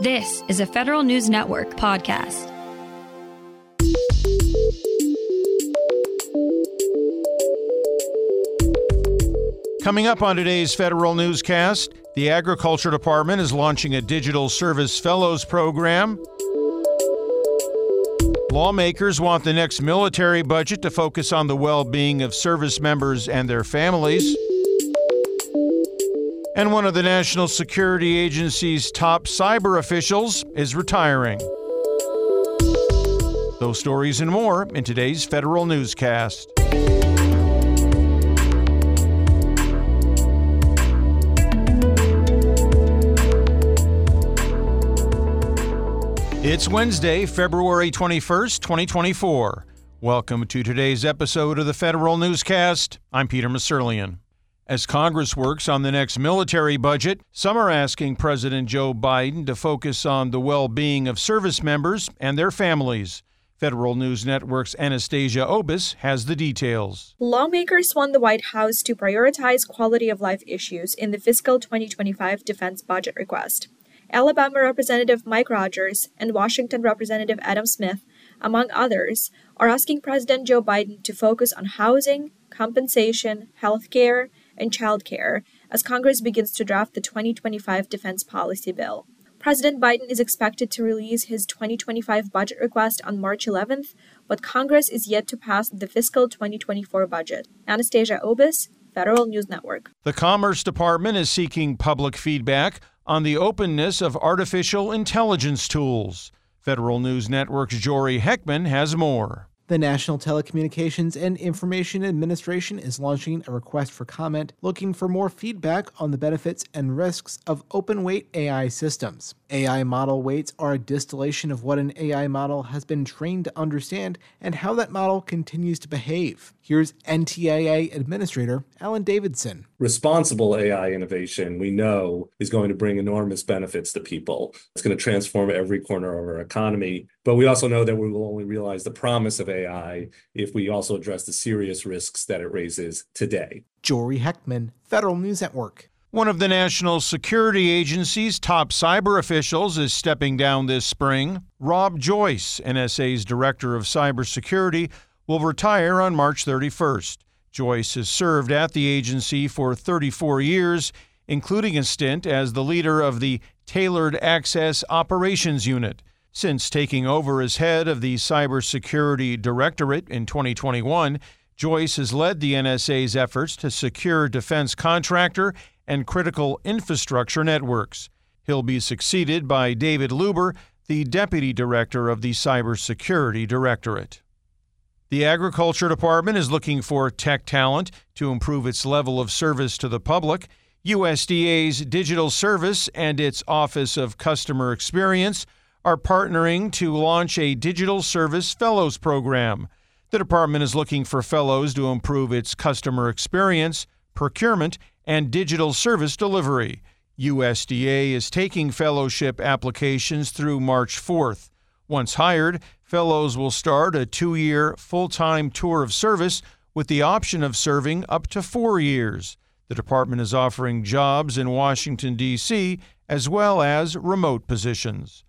This is a Federal News Network podcast. Coming up on today's Federal Newscast, the Agriculture Department is launching a Digital Service Fellows program. Lawmakers want the next military budget to focus on the well being of service members and their families. And one of the National Security Agency's top cyber officials is retiring. Those stories and more in today's Federal Newscast. It's Wednesday, February 21st, 2024. Welcome to today's episode of the Federal Newscast. I'm Peter Musurlian. As Congress works on the next military budget, some are asking President Joe Biden to focus on the well being of service members and their families. Federal News Network's Anastasia Obis has the details. Lawmakers want the White House to prioritize quality of life issues in the fiscal 2025 defense budget request. Alabama Representative Mike Rogers and Washington Representative Adam Smith, among others, are asking President Joe Biden to focus on housing, compensation, health care, and child care as Congress begins to draft the 2025 defense policy bill. President Biden is expected to release his 2025 budget request on March 11th, but Congress is yet to pass the fiscal 2024 budget. Anastasia Obis, Federal News Network. The Commerce Department is seeking public feedback on the openness of artificial intelligence tools. Federal News Network's Jory Heckman has more. The National Telecommunications and Information Administration is launching a request for comment looking for more feedback on the benefits and risks of open weight AI systems. AI model weights are a distillation of what an AI model has been trained to understand and how that model continues to behave. Here's NTIA Administrator Alan Davidson. Responsible AI innovation, we know, is going to bring enormous benefits to people. It's going to transform every corner of our economy. But we also know that we will only realize the promise of AI if we also address the serious risks that it raises today. Jory Heckman, Federal News Network. One of the National Security Agency's top cyber officials is stepping down this spring. Rob Joyce, NSA's Director of Cybersecurity, will retire on March 31st. Joyce has served at the agency for 34 years, including a stint as the leader of the Tailored Access Operations Unit. Since taking over as head of the Cybersecurity Directorate in 2021, Joyce has led the NSA's efforts to secure defense contractor and critical infrastructure networks. He'll be succeeded by David Luber, the Deputy Director of the Cybersecurity Directorate. The Agriculture Department is looking for tech talent to improve its level of service to the public. USDA's Digital Service and its Office of Customer Experience are partnering to launch a Digital Service Fellows program. The department is looking for fellows to improve its customer experience, procurement, and digital service delivery. USDA is taking fellowship applications through March 4th. Once hired, fellows will start a two year full time tour of service with the option of serving up to four years. The department is offering jobs in Washington, D.C., as well as remote positions.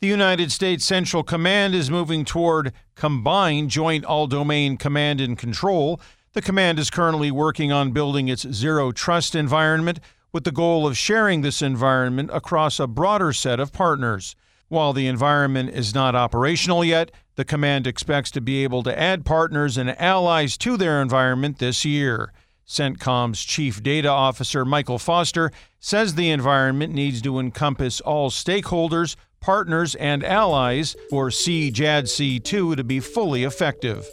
The United States Central Command is moving toward combined joint all domain command and control the command is currently working on building its zero trust environment with the goal of sharing this environment across a broader set of partners. While the environment is not operational yet, the command expects to be able to add partners and allies to their environment this year. CENTCOM's Chief Data Officer Michael Foster says the environment needs to encompass all stakeholders, partners, and allies for CJADC2 to be fully effective.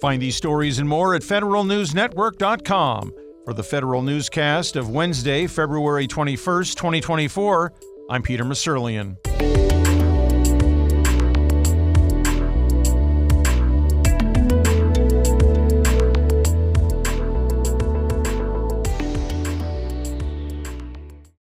Find these stories and more at federalnewsnetwork.com. For the Federal Newscast of Wednesday, February 21st, 2024, I'm Peter Musurlian.